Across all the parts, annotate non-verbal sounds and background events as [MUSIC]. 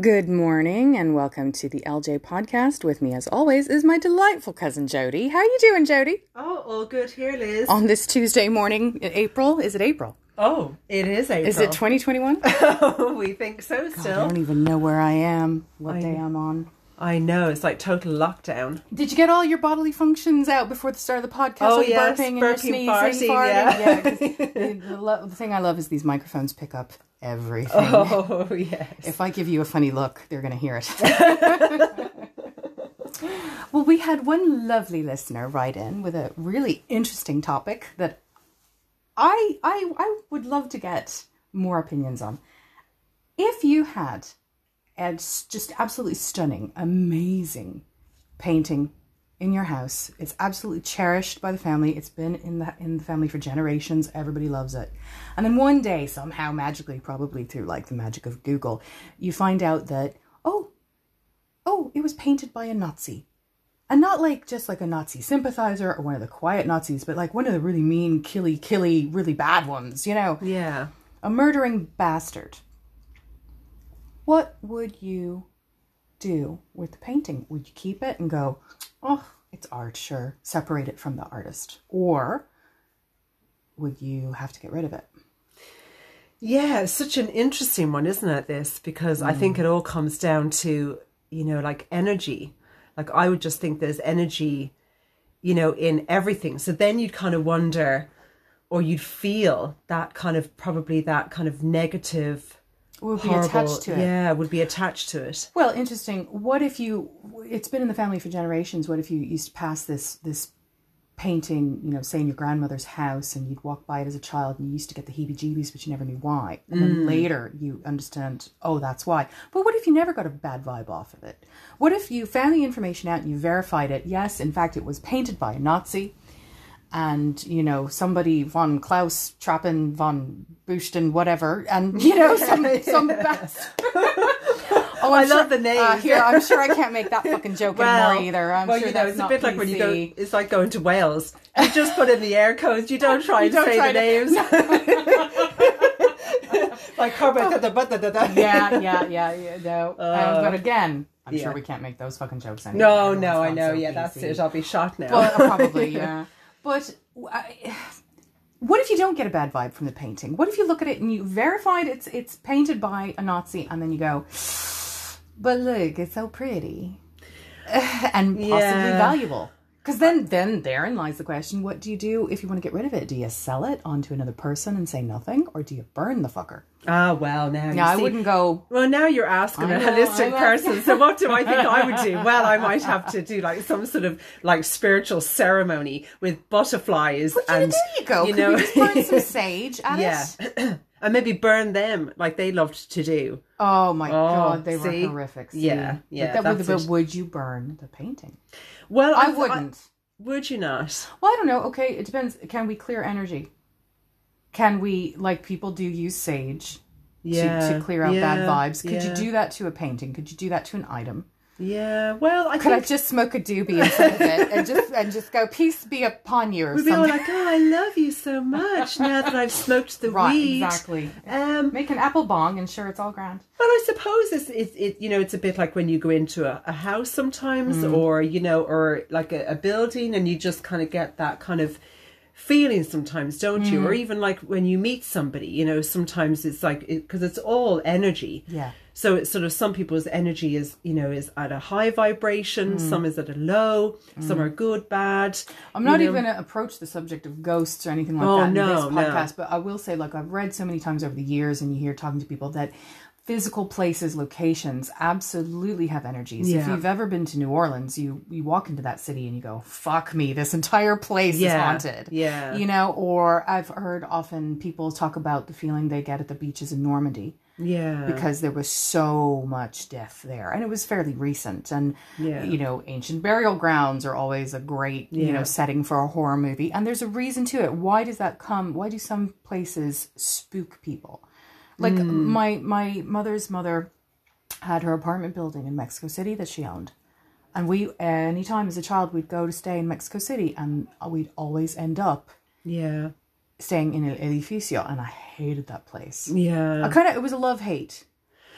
Good morning and welcome to the LJ podcast. With me, as always, is my delightful cousin Jody. How are you doing, Jody? Oh, all good here, Liz. On this Tuesday morning in April, is it April? oh, it is April. Is it 2021? [LAUGHS] we think so I still. I don't even know where I am, what I day know. I'm on. I know, it's like total lockdown. Did you get all your bodily functions out before the start of the podcast? Oh, your yes, burping and burping, sneezing, farting, farting. yeah. 'cause the, the lo- the thing I love is these microphones pick up everything. [LAUGHS] Oh, yes. If I give you a funny look, they're going to hear it. [LAUGHS] well, we had one lovely listener write in with a really interesting topic that I I I would love to get more opinions on. If you had a s- just absolutely stunning, amazing painting in your house, it's absolutely cherished by the family. It's been in the in the family for generations. Everybody loves it. And then one day, somehow magically, probably through like the magic of Google, you find out that oh, oh, it was painted by a Nazi. And not like just like a Nazi sympathizer or one of the quiet Nazis, but like one of the really mean, killy, killy, really bad ones, you know? Yeah. a murdering bastard. What would you do with the painting? Would you keep it and go, oh, it's art, sure, separate it from the artist? Or would you have to get rid of it? Yeah, it's such an interesting one, isn't it? This because I think mm. it all comes down to you know like energy. Like I would just think there's energy, you know, in everything. So then you'd kind of wonder, or you'd feel that kind of probably that kind of negative, Would be horrible, attached to it. yeah, would be attached to it. Well, interesting. What if you? It's been in the family for generations. What if you used to pass this this painting, you know, say in your grandmother's house, and you'd walk by it as a child, and you used to get the heebie-jeebies, but you never knew why. And then mm. later you understand, oh, that's why. But what if you never got a bad vibe off of it? What if you found the information out and you verified it? Yes, in fact, it was painted by a Nazi. And you know somebody von Klaus Trappen von Buchten whatever, and you know [LAUGHS] some some bastard. [LAUGHS] Oh, I I'm love sure- the name. Uh, here, I'm sure I can't make that fucking joke anymore either. I'm well, sure you know, it's a bit like when you go. It's like going to Wales. You just put in the air codes. You don't [LAUGHS] try You and don't say try the to- names. like carbon. da, da, da, da, da. yeah, yeah, yeah, yeah. No, um, but again, I'm Uh, yeah. sure we can't make those fucking jokes anymore. No, Everyone's no, I know. so yeah, that's it. I'll be shot now. Well, probably, yeah. But I, what if you don't get a bad vibe from the painting? What if you look at it and you verified it's it's painted by a Nazi, and then you go, but look, it's so pretty, [SIGHS] and possibly Yeah. valuable. Because then, then therein lies the question: What do you do if you want to get rid of it? Do you sell it onto another person and say nothing, or do you burn the fucker? ah, well, now. Yeah, you I see- wouldn't go. Well, now you're asking I a know, holistic person. So, what do I think I would do? [LAUGHS] Well, I might have to do like some sort of like spiritual ceremony with butterflies and there you go. you Could know, we just burn some [LAUGHS] sage at yeah, it? [CLEARS THROAT] and maybe burn them like they loved to do. Oh my oh, god, they were see? horrific. See? Yeah, yeah, But, that but would you burn the painting? Well, I wouldn't. would you not? Well, I don't know. Okay, it depends. Can we clear energy? Can we, like people do, use sage Yeah, to, to clear out bad vibes? Could you do that to a painting? Could you do that to an item? Yeah. Well, I Could I just smoke a doobie in front of it and just and just go, peace be upon you, or we'd be all something? like, "Oh, I love you so much now that I've smoked the right, weed." exactly. Um, Make an apple bong, and sure, it's all grand. Well, I suppose it's, it's it you know it's a bit like when you go into a, a house sometimes, Mm. or you know, or like a, a building, and you just kind of get that kind of feeling sometimes, don't you? Mm. Or even like when you meet somebody, you know, sometimes it's like because it's all energy. Yeah. So it's sort of some people's energy is you know is at a high vibration, Mm. some is at a low, some are good, bad. I'm not know. even going to approach the subject of ghosts or anything like Oh, that in no, this no. podcast, but I will say, like, I've read so many times over the years, and you hear talking to people that physical places, locations, absolutely have energies. If you've ever been to New Orleans, you you walk into that city and you go, "Fuck me, this entire place is haunted." yeah. you know. Or I've heard often people talk about the feeling they get at the beaches in Normandy Yeah. because there was so much death there. And it was fairly recent. And Yeah. you know ancient burial grounds are always a great you know setting for a horror movie. And there's a reason to it. Why does that come why do some places spook people? Like hmm. my my mother's mother had her apartment building in Mexico City that she owned. And we anytime as a child we'd go to stay in Mexico City and we'd always end up yeah. Staying in El Edificio and I hated that place Yeah. I kind of it was a love hate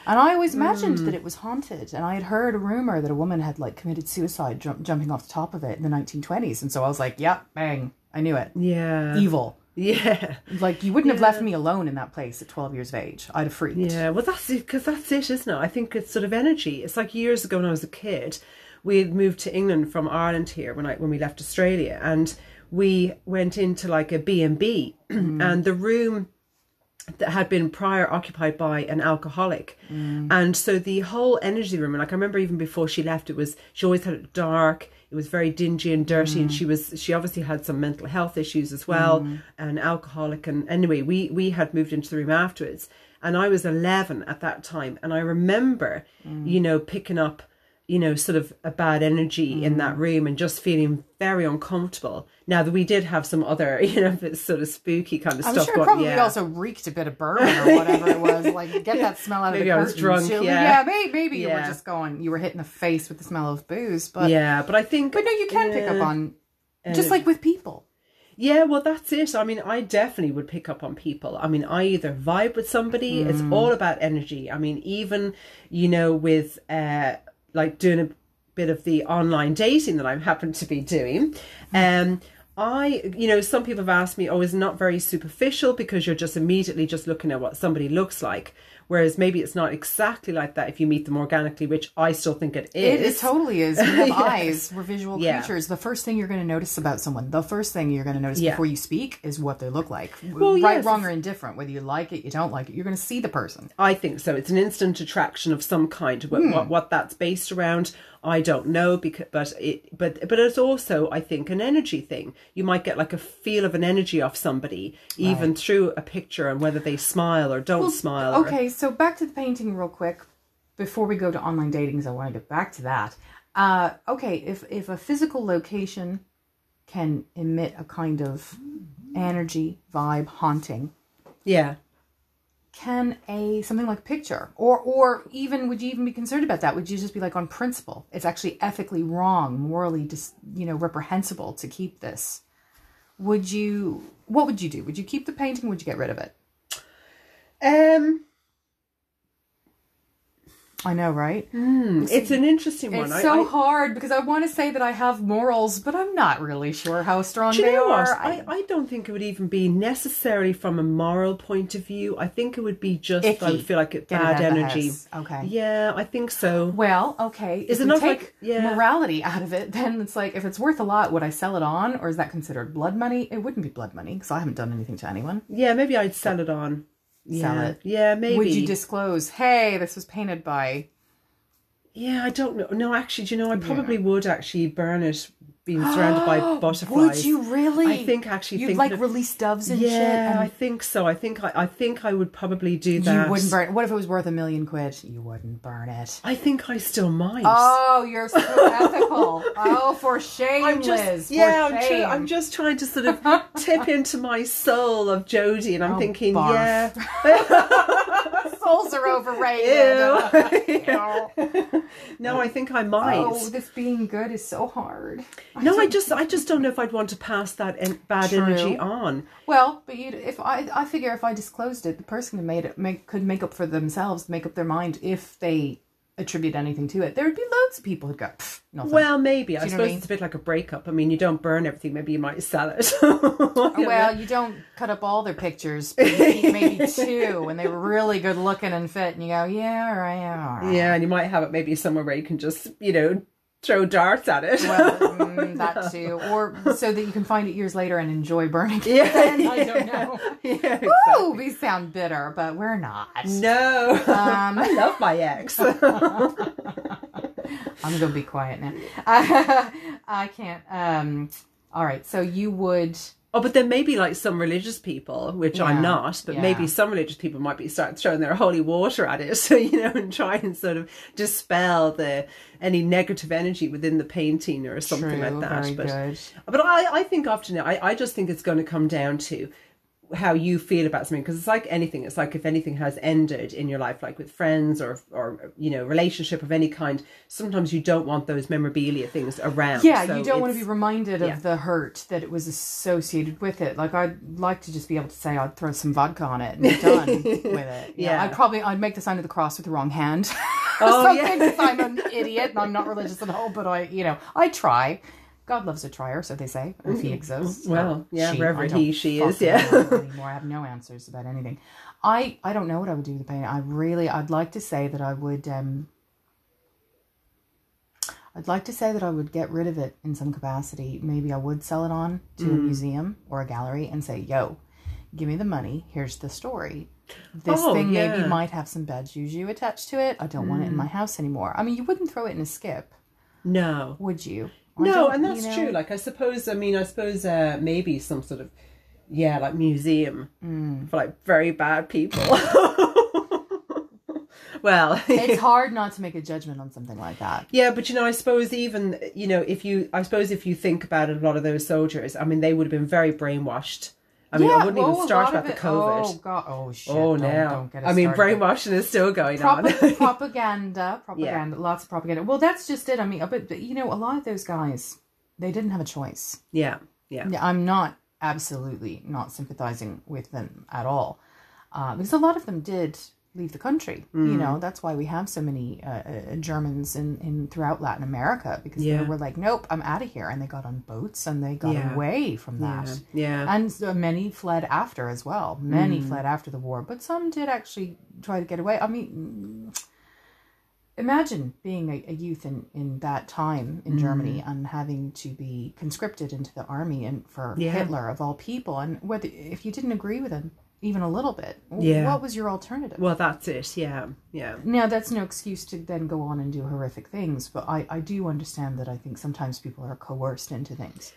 And I always imagined mm. that it was haunted. And I had heard a rumor that a woman had like committed suicide jump, jumping off the top of it in the 1920s. And so I was like, yeah, bang, I knew it. Yeah. Evil. Yeah. Like you wouldn't have left me alone in that place at 12 years of age. I'd have freaked. Yeah, well, that's it, because that's it, isn't it? I think it's sort of energy. It's like years ago when I was a kid, we had moved to England from Ireland here when I when we left Australia, and we went into like a B and B, mm. and the room that had been prior occupied by an alcoholic, mm. and so the whole energy room, and like I remember even before she left, it was she always had it dark. It was very dingy and dirty, and mm. she was she obviously had some mental health issues as well, and alcoholic. And anyway, we we had moved into the room afterwards, and I was eleven at that time, and I remember, you know, picking up you know, sort of a bad energy in that Mm. room and just feeling very uncomfortable. Now that we did have some other, [LAUGHS] you know, sort of spooky kind of I'm stuff sure it going. probably yeah. also reeked a bit of bourbon or whatever it was. Like, get that [LAUGHS] smell out Maybe of I the was curtains. drunk, yeah. yeah, maybe, maybe you were just going, you were hitting the face with the smell of booze. But, yeah, but I think, but no, you can pick up on, just like with people. yeah, well, that's it. I mean, I definitely would pick up on people. I mean, I either vibe with somebody. It's Mm. all about energy. I mean, even you know, with uh, like doing a bit of the online dating that I happen to be doing, um. I, you know, some people have asked me, oh, is not very superficial because you're just immediately just looking at what somebody looks like. Whereas maybe it's not exactly like that if you meet them organically, which I still think it It, is. it totally is. [LAUGHS] We have Yes. eyes. We're visual Yeah. creatures. The first thing you're going to notice about someone, the first thing you're going to notice Yeah. before you speak is what they look like. Well, right, yes, wrong, or indifferent. Whether you like it, you don't like it, you're going to see the person. I think so. It's an instant attraction of some kind. What, Hmm. what, what that's based around, I don't know. Because, but it, but, but it's also, I think, an energy thing. You might get like a feel of an energy off somebody, even through a picture, and whether they smile or don't smile. or- Okay, so back to the painting real quick before we go to online dating, because I want to get back to that. Uh, okay, if if a physical location can emit a kind of energy, vibe, haunting, yeah. Can a something like picture? Or or even would you even be concerned about that? Would you just be like on principle? It's actually ethically wrong morally just you know reprehensible to keep this. Would you what would you do? Would you keep the painting? Would you get rid of it? Um, i know right hmm. it's an interesting one. it's I- so I, hard because i want to say that i have morals but i'm not really sure how strong Do you they know are? I, I don't think it would even be necessarily from a moral point of view. I think it would be just I Icky. would feel like it Get it bad out of the energy. Okay. Yeah, I think so. Well, okay. Is if it not take like- yeah. morality out of it, then it's like if it's worth a lot, would I sell it on, or is that considered blood money? It wouldn't be blood money because I haven't done anything to anyone. Yeah, maybe I'd sell it on. Sell yeah. it. Yeah, maybe. Would you disclose? Hey, this was painted by. Yeah, I don't know. No, actually, do you know, I probably would actually burn it being surrounded by [GASPS] butterflies. Would you really? I think actually you'd think like release doves and shit. Yeah, I um, think so. I think I, I think I would probably do that. you wouldn't burn. It. What if it was worth a million quid? You wouldn't burn it. I think I still might. Oh, you're so ethical. [LAUGHS] Oh, for shame, I'm just Liz. Yeah. I'm, shame. tr- I'm just trying to sort of tip into my soul of Jodie, and I'm Oh, thinking, barf. yeah, [LAUGHS] [LAUGHS] Souls are overrated. Ew. [LAUGHS] no, I think I might. Oh, this being good is so hard. no, I just I just don't know if I'd want to pass that en- bad True. energy on. Well, but you if I I figure if I disclosed it, the person who made it make, could make up for themselves, make up their mind if they attribute anything to it. There would be loads of people who'd go, nothing. Well, maybe. I know what I suppose mean? it's a bit like a breakup. I mean, you don't burn everything. Maybe you might sell it. [LAUGHS] well, you don't cut up all their pictures, maybe [LAUGHS] two, and they were really good looking and fit, and you go, yeah, all right, all right. yeah, and you might have it maybe somewhere where you can just, you know, throw darts at it. Well, [LAUGHS] mm, that too, or so that you can find it years later and enjoy burning. it. yeah, [LAUGHS] I don't know. yeah, exactly. Ooh, we sound bitter, but we're not. No, Um, [LAUGHS] I love my ex. I'm gonna be quiet now. I can't. Um. All right. So you would. Oh, but then maybe like some religious people, which Yeah, I'm not, but yeah. maybe some religious people might be start throwing their holy water at it, [LAUGHS] so you know, and try and sort of dispel the any negative energy within the painting or something True, like that. but good. But I, I think often, I, I just think it's going to come down to how you feel about something because it's like anything it's like if anything has ended in your life like with friends or or you know relationship of any kind sometimes you don't want those memorabilia things around Yeah, So you don't want to be reminded yeah. of the hurt that it was associated with it. Like I'd like to just be able to say I'd throw some vodka on it and be done [LAUGHS] with it. You know, Yeah. I'd probably I'd make the sign of the cross with the wrong hand. [LAUGHS] Oh, Something yeah. I'm an [LAUGHS] idiot and I'm not religious at all, but I you know, I try. God loves a trier, so they say, if he exists. Mm-hmm. Well, yeah, she. wherever he, she is, yeah. anymore. I have no answers about anything. I I don't know what I would do with the painting. I really I'd like to say that I would um I'd like to say that I would get rid of it in some capacity. Maybe I would sell it on to Mm. a museum or a gallery and say, "Yo, give me the money. Here's the story. This Oh, thing maybe yeah. Mm. might have some bad juju attached to it. I don't want it in my house anymore." I mean, you wouldn't throw it in a skip, no would you? No and that's you know? true like i suppose i mean i suppose uh maybe some sort of yeah like museum Mm. for like very bad people [LAUGHS] [LAUGHS] well it's [LAUGHS] hard not to make a judgment on something like that. Yeah, but you know, I suppose even you know, if you, I suppose if you think about it, a lot of those soldiers, I mean, they would have been very brainwashed. I mean, I wouldn't well, even start about the it- COVID. Oh god! Oh shit! Oh, don't, now. Don't get us I mean, brainwashing is still going Prop- on. [LAUGHS] propaganda, propaganda, lots of propaganda. Well, that's just it. I mean, but, but you know, a lot of those guys, they didn't have a choice. yeah, yeah, Yeah, I'm not absolutely not sympathizing with them at all, uh, because a lot of them did leave the country. You Mm. know, that's why we have so many uh, uh, Germans in, in throughout Latin America because Yeah. they were like, nope, I'm out of here, and they got on boats and they got Yeah. away from that. yeah. And so many fled after as well. Many Mm. fled after the war, but some did actually try to get away. I mean, imagine being a, a youth in, in that time in Germany Mm. and having to be conscripted into the army and for Yeah. Hitler of all people. And whether if you didn't agree with him even a little bit, Yeah. what was your alternative? Well, that's it. Yeah, yeah, Now, that's no excuse to then go on and do horrific things, but I, I do understand that I think sometimes people are coerced into things.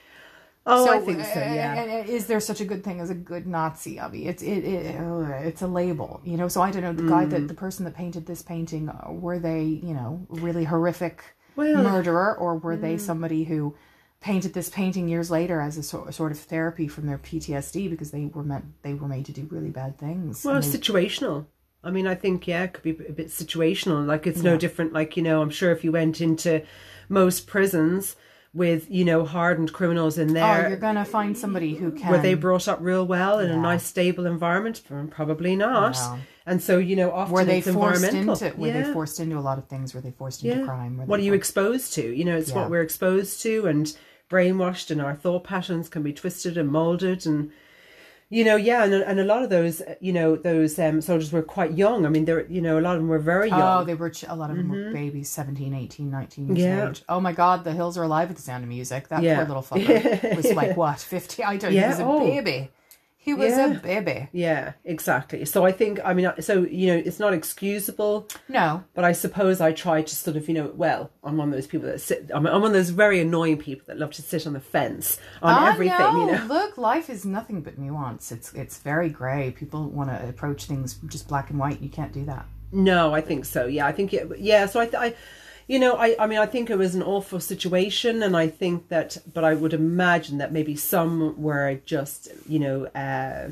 Oh, So, I think so. uh, Yeah, uh, Is there such a good thing as a good Nazi? I mean, it's it, it uh, it's a label, you know. So I don't know the guy Mm. that the person that painted this painting uh, were they, you know, really horrific Well- murderer, or were they Mm. somebody who painted this painting years later as a sort, sort of therapy from their PTSD because they were meant they were made to do really bad things. well, they- situational. I mean, I think yeah, it could be a bit situational. Like it's no different. Like you know, I'm sure if you went into most prisons with you know hardened criminals in there, oh, there, you're gonna find somebody who can. were they brought up real well in a nice stable environment? Mm, probably not. No. And so you know, often were they it's forced into? Were yeah. they forced into a lot of things? Were they forced into Yeah. crime? Were What are you for- exposed to? You know, it's Yeah. what we're exposed to, and brainwashed, and our thought patterns can be twisted and molded, and you know, yeah, and and a lot of those, you know, those um, soldiers were quite young. I mean, they're you know, a lot of them were very young. Oh, they were ch- a lot of them were babies, 17, 18, 19 years Mm-hmm. Yeah. age. Oh my God, the hills are alive with the sound of music. That Yeah. poor little fucker [LAUGHS] was like what fifty? I don't. Yeah, He was a oh. baby. He was Yeah. a baby. Yeah, exactly. So I think, I mean, so you know, it's not excusable, No, but I suppose I try to sort of, you know, well, I'm one of those people that sit. I'm, I'm one of those very annoying people that love to sit on the fence on I everything. know. You know, Look, life is nothing but nuance. It's it's very grey. People want to approach things just black and white. You can't do that. No, I think so. Yeah, I think it. Yeah, so I, th- I, you know, I, I mean, I think it was an awful situation, and I think that, but I would imagine that maybe some were just, you know, uh,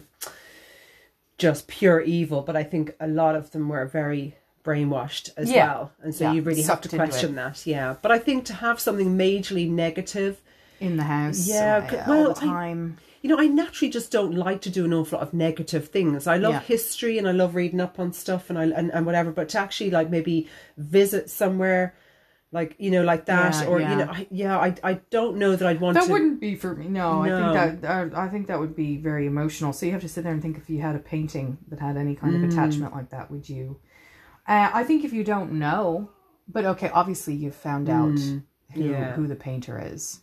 just pure evil. But I think a lot of them were very brainwashed as Yeah. well, and so Yeah, you really have to question that. Yeah, but I think to have something majorly negative. In the house, Yeah, uh, c- all well, the I- time. You know, I naturally just don't like to do an awful lot of negative things. I love Yeah. history and I love reading up on stuff and I and, and whatever. But to actually like maybe visit somewhere, like you know, like that, Yeah, or yeah. you know, I, yeah, I I don't know that I'd want That to. wouldn't be for me. No, No. I think that uh, I think that would be very emotional. So you have to sit there and think if you had a painting that had any kind Mm. of attachment like that, would you? Uh, I think if you don't know, but okay, obviously you've found out who Mm. yeah. who the painter is.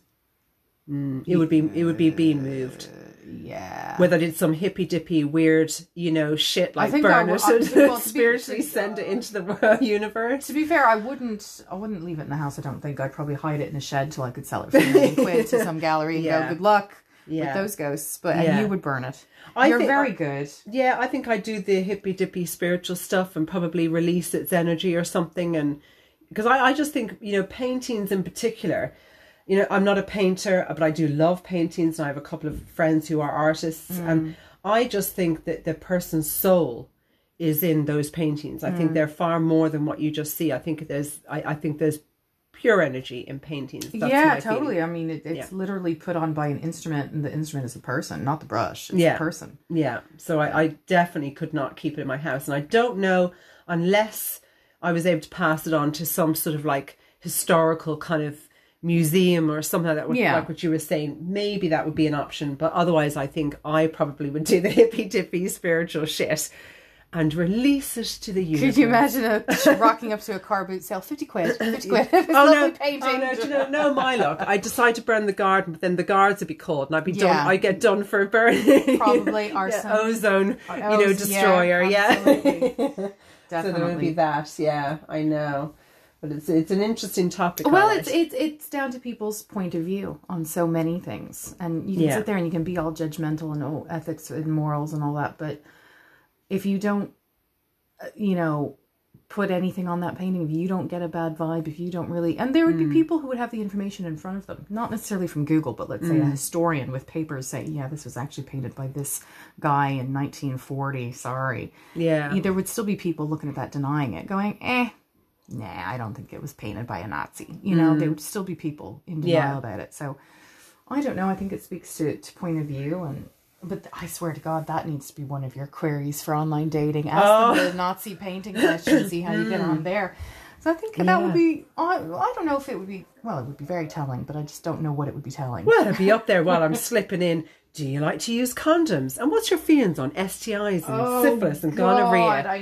It would be it would be mm, being moved. Yeah. Whether I did some hippy dippy weird, you know, shit like burn it would- and well, to be- [LAUGHS] spiritually send it into the universe. to be fair, I wouldn't. I wouldn't leave it in the house. I don't think. I'd probably hide it in a shed till I could sell it for a million [LAUGHS] quid to some gallery and Yeah. go, "Good luck Yeah. with those ghosts." But Yeah. and you would burn it. I You're very good. Yeah, I think I do the hippy dippy spiritual stuff and probably release its energy or something. And because I, I just think, you know, paintings in particular, you know, I'm not a painter, but I do love paintings and I have a couple of friends who are artists. Mm. And I just think that the person's soul is in those paintings. I think mm. they're far more than what you just see. I think there's I, I think there's pure energy in paintings. That's yeah, my feeling. totally. I mean, it, it's literally put on by an instrument, and the instrument is a person, not the brush. It's Yeah. a person. Yeah. So I, I definitely could not keep it in my house. And I don't know unless I was able to pass it on to some sort of like historical kind of museum or something like that, Yeah. like what you were saying. Maybe that would be an option. But otherwise, I think I probably would do the hippy dippy spiritual shit and release it to the universe. Could you imagine a rocking up to a car boot sale, fifty quid, fifty quid? [LAUGHS] Oh no! Oh, painting. Oh no! You know, no, my luck. I decide to burn the garden, but then the guards would be called, and I'd be done. Yeah. I get done for burning. Probably [LAUGHS] Yeah, arson. ozone, you know, Oz- yeah, destroyer. Yeah. [LAUGHS] absolutely. So there would be Definitely. that. Yeah, I know. But it's it's an interesting topic. Well, all it's it's it's down to people's point of view on so many things, and you can Yeah. sit there and you can be all judgmental and oh, ethics and morals and all that, but if you don't, uh, you know, put anything on that painting, if you don't get a bad vibe, if you don't really, and there would Mm. be people who would have the information in front of them, not necessarily from Google, but let's say Mm. a historian with papers saying, yeah, this was actually painted by this guy in 1940. Sorry, yeah. there would still be people looking at that denying it going eh nah i don't think it was painted by a nazi you know there would still be people in denial Mm. Yeah. about it so i don't know i think it speaks to, to point of view and but i swear to god that needs to be one of your queries for online dating ask Oh. them the nazi painting question see how you get on there so i think that would be I, I don't know if it would be well it would be very telling but i just don't know what it would be telling Well, it'd be up there while I'm [LAUGHS] slipping in. Do you like to use condoms? And what's your feelings on STIs and syphilis and Oh, God, gonorrhea? I...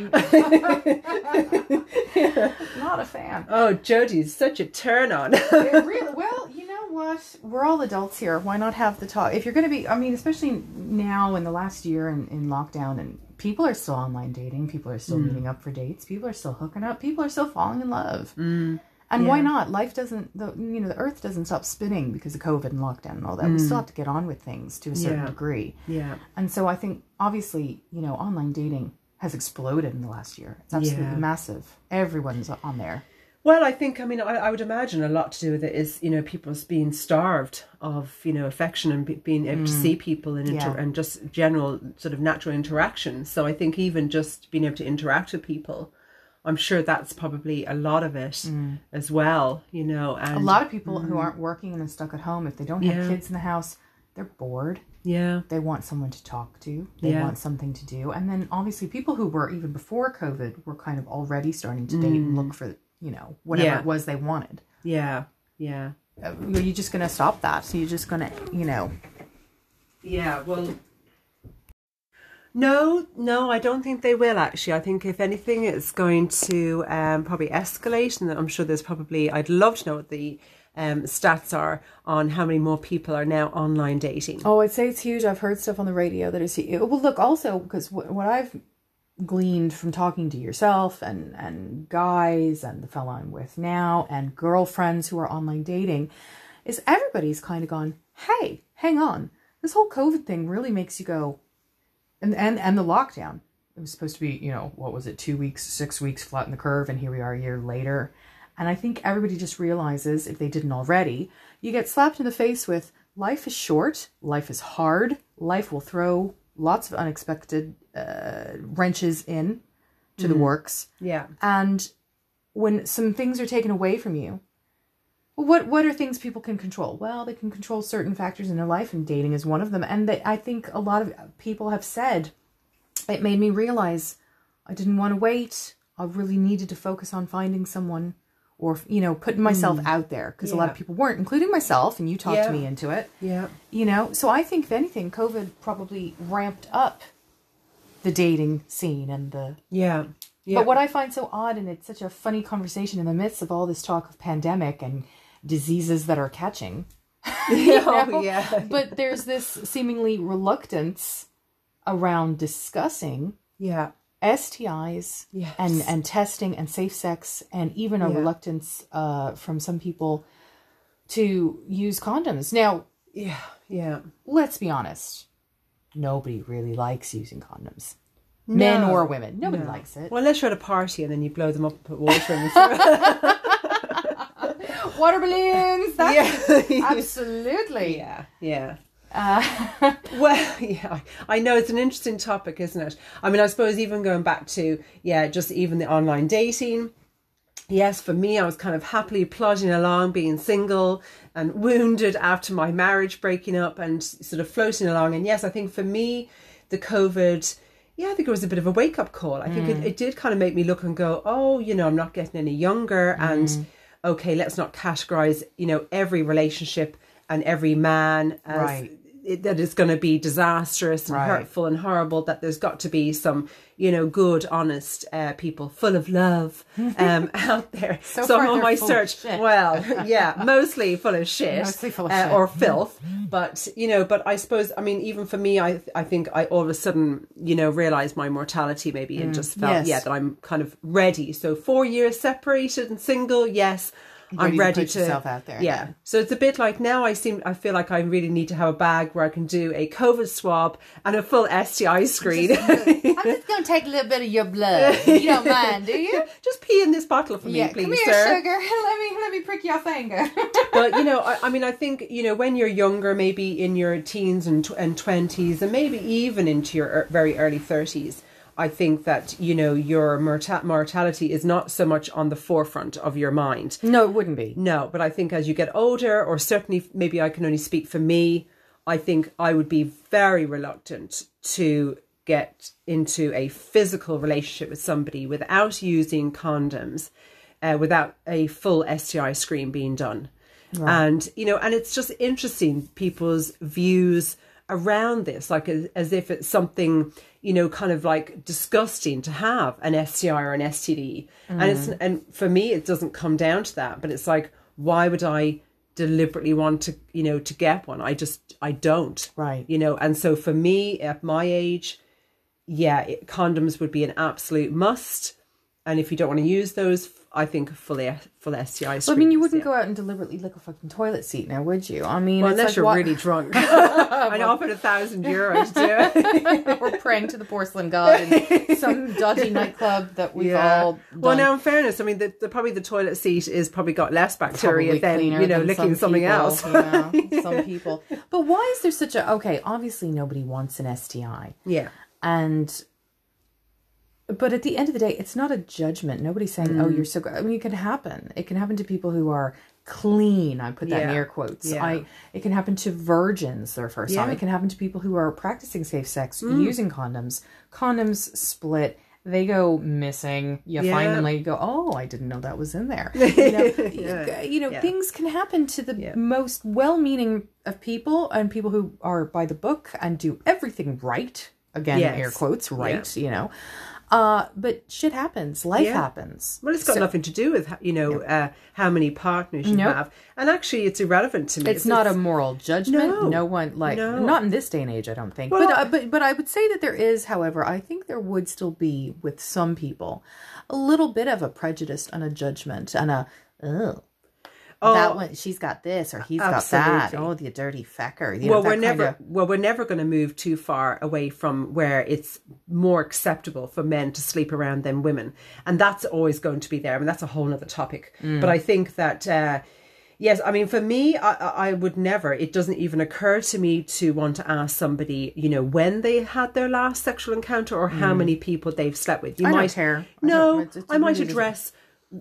[LAUGHS] not a fan Oh, Jodie's such a turn on. [LAUGHS] Really, well, you know what? We're all adults here. Why not have the talk? If you're going to be, I mean, especially now in the last year in, in lockdown, and people are still online dating, people are still meeting up for dates, people are still hooking up, people are still falling in love. Mm. And why not? Life doesn't, the you know, the earth doesn't stop spinning because of COVID and lockdown and all that. We still mm. have to get on with things to a certain Yeah. degree. yeah. And so I think, obviously, you know, online dating has exploded in the last year. It's absolutely Yeah. massive. Everyone's on there. Well, I think, I mean, I, I would imagine a lot to do with it is, you know, people's being starved of, you know, affection and be, being able to see mm. people and, inter- Yeah. and just general sort of natural interaction. So I think even just being able to interact with people, I'm sure that's probably a lot of it mm. as well, you know. And A lot of people who mm. aren't working and are stuck at home, if they don't have Yeah. kids in the house, they're bored. yeah, They want someone to talk to. They Yeah. want something to do. And then obviously people who were even before COVID were kind of already starting to date and look mm. for, you know, whatever Yeah. it was they wanted. yeah, yeah. Uh, Are you just going to stop that? So you're just going to, you know, Yeah, well. No, no, I don't think they will actually. I think if anything, it's going to um, probably escalate, and I'm sure there's probably. I'd love to know what the um, stats are on how many more people are now online dating. Oh, I'd say it's huge. I've heard stuff on the radio that is huge. Well, look, also because what, what I've gleaned from talking to yourself and and guys and the fella I'm with now and girlfriends who are online dating is everybody's kind of gone, hey, hang on, this whole COVID thing really makes you go, and and and the lockdown. It was supposed to be, you know, what was it, two weeks, six weeks, flatten the curve, and here we are a year later. And I think everybody just realizes, if they didn't already, you get slapped in the face with life is short, life is hard, life will throw lots of unexpected uh, wrenches in to the works. Yeah, And when some things are taken away from you, what what are things people can control? Well, they can control certain factors in their life, and dating is one of them. And they, I think a lot of people have said it made me realize I didn't want to wait. I really needed to focus on finding someone, or you know, putting myself mm. out there because a lot of people weren't, including myself. And you talked Yeah. me into it. yeah, You know, so I think if anything, COVID probably ramped up the dating scene and the yeah, yeah. but what I find so odd, and it's such a funny conversation in the midst of all this talk of pandemic and diseases that are catching. [LAUGHS] you Oh, yeah. But there's this seemingly reluctance around discussing yeah, STIs Yes. and, and testing and safe sex, and even a Yeah. reluctance uh, from some people to use condoms. Now, yeah, yeah. let's be honest. Nobody really likes using condoms. Men or women. Nobody No. likes it. Well, unless you're at a party and then you blow them up and put water in them. [LAUGHS] Water balloons. That's yeah, [LAUGHS] Absolutely. yeah, yeah. Uh, [LAUGHS] well, yeah, I know it's an interesting topic, isn't it? I mean, I suppose even going back to, yeah, just even the online dating. Yes, for me, I was kind of happily plodding along, being single and wounded after my marriage breaking up and sort of floating along. And yes, I think for me, the COVID, yeah, I think it was a bit of a wake up call. I think it, it did kind of make me look and go, oh, you know, I'm not getting any younger. And okay, let's not categorize, you know, every relationship and every man as Right. It, that is going to be disastrous and Right. hurtful and horrible. That there's got to be some, you know, good, honest uh, people full of love um, [LAUGHS] out there. So So, I'm on my search. Well, [LAUGHS] yeah, mostly full of shit, Mostly full of uh, shit. or filth. But you know, but I suppose I mean, even for me, I I think I all of a sudden you know realized my mortality maybe and just felt Yes. yeah that I'm kind of ready. So four years separated and single, yes. Ready I'm to ready to, yourself out there Yeah, again. so it's a bit like now I seem I feel like I really need to have a bag where I can do a COVID swab and a full STI screen. I'm just going [LAUGHS] to take a little bit of your blood. You don't mind, do you? [LAUGHS] Just pee in this bottle for Yeah, me, please, come here, sir. sugar. [LAUGHS] Let me let me prick your finger. but you know, I, I mean, I think you know when you're younger, maybe in your teens and tw- and twenties, and maybe even into your er- very early thirties. I think that you know your morta- mortality is not so much on the forefront of your mind. no, it wouldn't be. No, but I think as you get older, or certainly maybe I can only speak for me, I think I would be very reluctant to get into a physical relationship with somebody without using condoms, uh, without a full STI screen being done. And, you know, and it's just interesting people's views around this, like as, as if it's something, you know, kind of like disgusting to have an STI or an STD. And it's, mm. and for me, it doesn't come down to that, but it's like, why would I deliberately want to, you know, to get one? I just, I don't. Right. You know, and so for me at my age, yeah, it, condoms would be an absolute must. And if you don't want to use those, I think fully full STI. Well, I mean, you wouldn't yeah. go out and deliberately lick a fucking toilet seat now, would you? I mean, Well, unless like you're what- really drunk. [LAUGHS] [LAUGHS] I'd offer a thousand euros to [LAUGHS] or praying to the porcelain god in some dodgy nightclub that we've all done. Well, now in fairness, I mean, the, the probably the toilet seat is probably got less bacteria Probably than you know than licking some something people, else. some people. But why is there such a okay? Obviously, nobody wants an STI, yeah, and but at the end of the day, it's not a judgment. Nobody's saying, Mm. "Oh, you're so." good. I mean, it can happen. It can happen to people who are clean. I put that in air quotes. Yeah. I. It can happen to virgins their first time. Yeah. Mm. It can happen to people who are practicing safe sex using condoms. Condoms split. They go missing. You Yeah. find them later. You go, oh, I didn't know that was in there. [LAUGHS] You know, Yeah. you know Yeah. things can happen to the Yeah. most well-meaning of people and people who are by the book and do everything right. Again, Yes. air quotes, right? You know, uh, but shit happens. Life Yeah. happens. well, it's got nothing to do with you know uh, how many partners you Nope. have, and actually, it's irrelevant to me. It's not a moral judgment. No. No, one like No. not in this day and age. I don't think. Well, but uh, but but I would say that there is, however, I think there would still be with some people a little bit of a prejudice and a judgment and a oh. That one, she's got this or he's got that. Oh, the dirty fecker. You well, know, we're never of- well, we're never going to move too far away from where it's more acceptable for men to sleep around than women, and that's always going to be there. I mean, that's a whole other topic. Mm. But I think that. Uh, Yes, I mean, for me, I, I I would never. It doesn't even occur to me to want to ask somebody, you know, when they had their last sexual encounter or how many people they've slept with. You Mm. I don't might care. I No, don't- it- it I might address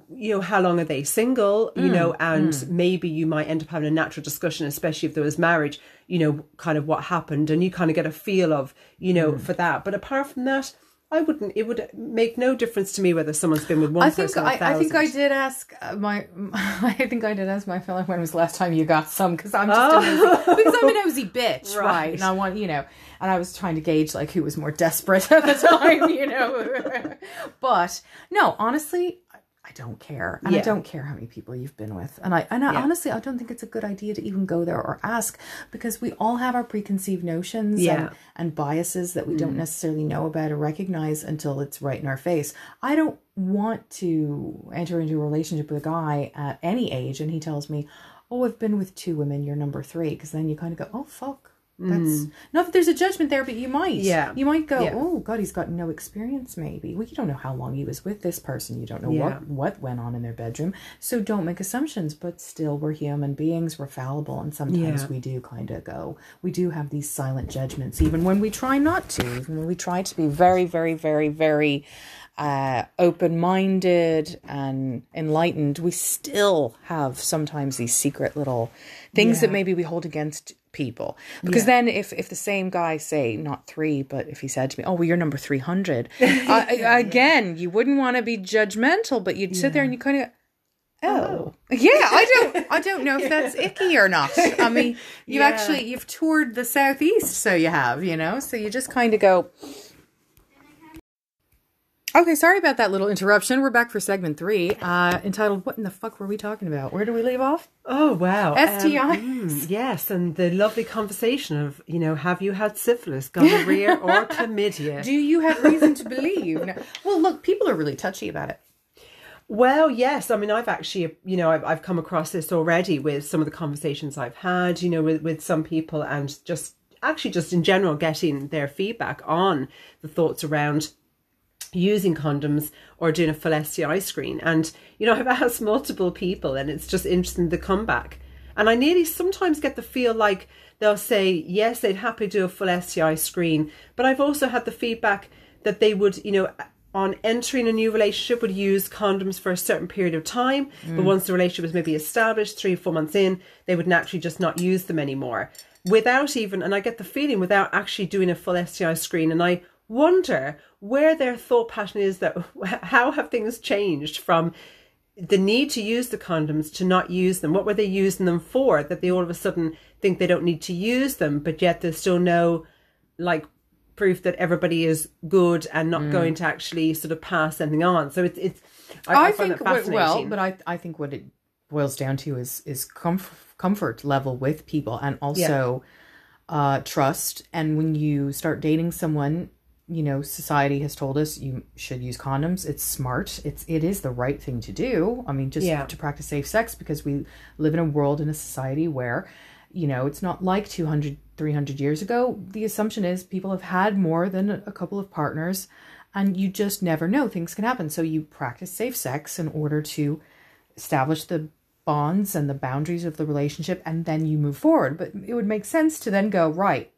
you know how long are they single you mm, know and mm. maybe you might end up having a natural discussion especially if there was marriage you know kind of what happened and you kind of get a feel of you know mm. for that but apart from that i wouldn't it would make no difference to me whether someone's been with one I think person I, I think I did ask uh, my [LAUGHS] I think I did ask my fellow when was the last time you got some because I'm just a oh. nosy, because I'm a nosy [LAUGHS] bitch right. Oh. Right. and I want you know and I was trying to gauge like who was more desperate [LAUGHS] at the time you know but no honestly I- don't care and I don't care how many people you've been with and I and I, Yeah. honestly I don't think it's a good idea to even go there or ask because we all have our preconceived notions Yeah. Mm. and, and biases that we don't necessarily know about or recognize until it's right in our face. I don't want to enter into a relationship with a guy at any age and he tells me, "Oh, I've been with two women, you're number 3," because then you kind of go, "Oh fuck." That's not that there's a judgment there, but you might. Yeah. You might go, Yeah. oh God, he's got no experience. Maybe. Well, you don't know how long he was with this person. You don't know Yeah. what what went on in their bedroom. So don't make assumptions. But still, we're human beings. We're fallible, and sometimes Yeah. we do kind of go. We do have these silent judgments, even when we try not to. Even when we try to be very, very, very, very uh, open minded and enlightened, we still have sometimes these secret little things that maybe we hold against people. Because then, if, if the same guy, say, not three, but if he said to me, Oh, well, you're number 300, uh, [LAUGHS] again, you wouldn't want to be judgmental, but you'd sit there and you kind of Oh. Yeah, I [LAUGHS] don't I don't know if that's icky or not. I mean, [LAUGHS] Yeah. actually you've toured the southeast, so you have, you know. So you just kind of go Okay, sorry about that little interruption. We're back for segment 3, uh entitled What in the fuck were we talking about? Where do we leave off? Oh wow, STIs. mm, yes, and the lovely conversation of you know, have you had syphilis, gonorrhea, [LAUGHS] or chlamydia? Do you have reason to believe? No. Well, look, people are really touchy about it. Well, yes. I mean, I've actually, you know, I've, I've come across this already with some of the conversations I've had, you know, with, with some people and just actually just in general getting their feedback on the thoughts around using condoms or doing a full STI screen. And, you know, [LAUGHS] I've asked multiple people and it's just interesting the comeback. And I nearly sometimes get the feel like they'll say, yes, they'd happily do a full STI screen. But I've also had the feedback that they would, you know, on entering a new relationship would use condoms for a certain period of time. But mm. once the relationship was maybe established, three or four months in, they would naturally just not use them anymore. Without even, and I get the feeling without actually doing a full STI screen. And I wonder where their thought pattern is that [LAUGHS] how have things changed from the need to use the condoms to not use them? What were they using them for that they all of a sudden think they don't need to use them, but yet there's still no like proof that everybody is good and not going to actually sort of pass anything on. So it's it's I, I, I, think well, but I I think what it boils down to is is comf- comfort level with people and also uh trust and when you start dating someone you know society has told us you should use condoms. It's smart. It's it is the right thing to do. I mean just Yeah. to practice safe sex because we live in a world in a society where you know it's not like 200 300 years ago. The assumption is people have had more than a couple of partners and you just never know. Things can happen. So you practice safe sex in order to establish the bonds and the boundaries of the relationship and then you move forward. But it would make sense to then go right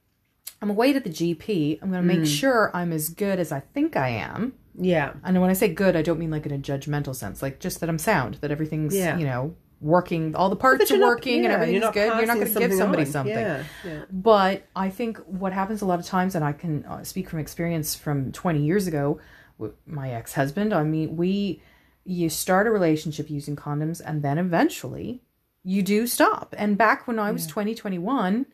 i'm away to the gp i'm going to make sure i'm as good as i think i am yeah. and when i say good i don't mean like in a judgmental sense like just that i'm sound that everything's Yeah. you know working all the parts are not- working and everything's you're good you're not going to give somebody on. something Yeah, yeah. but I think what happens a lot of times, and I can uh, speak from experience from 20 years ago with my ex husband. I mean, we, you start a relationship using condoms, and then eventually you do stop. And back when I was 20, 21,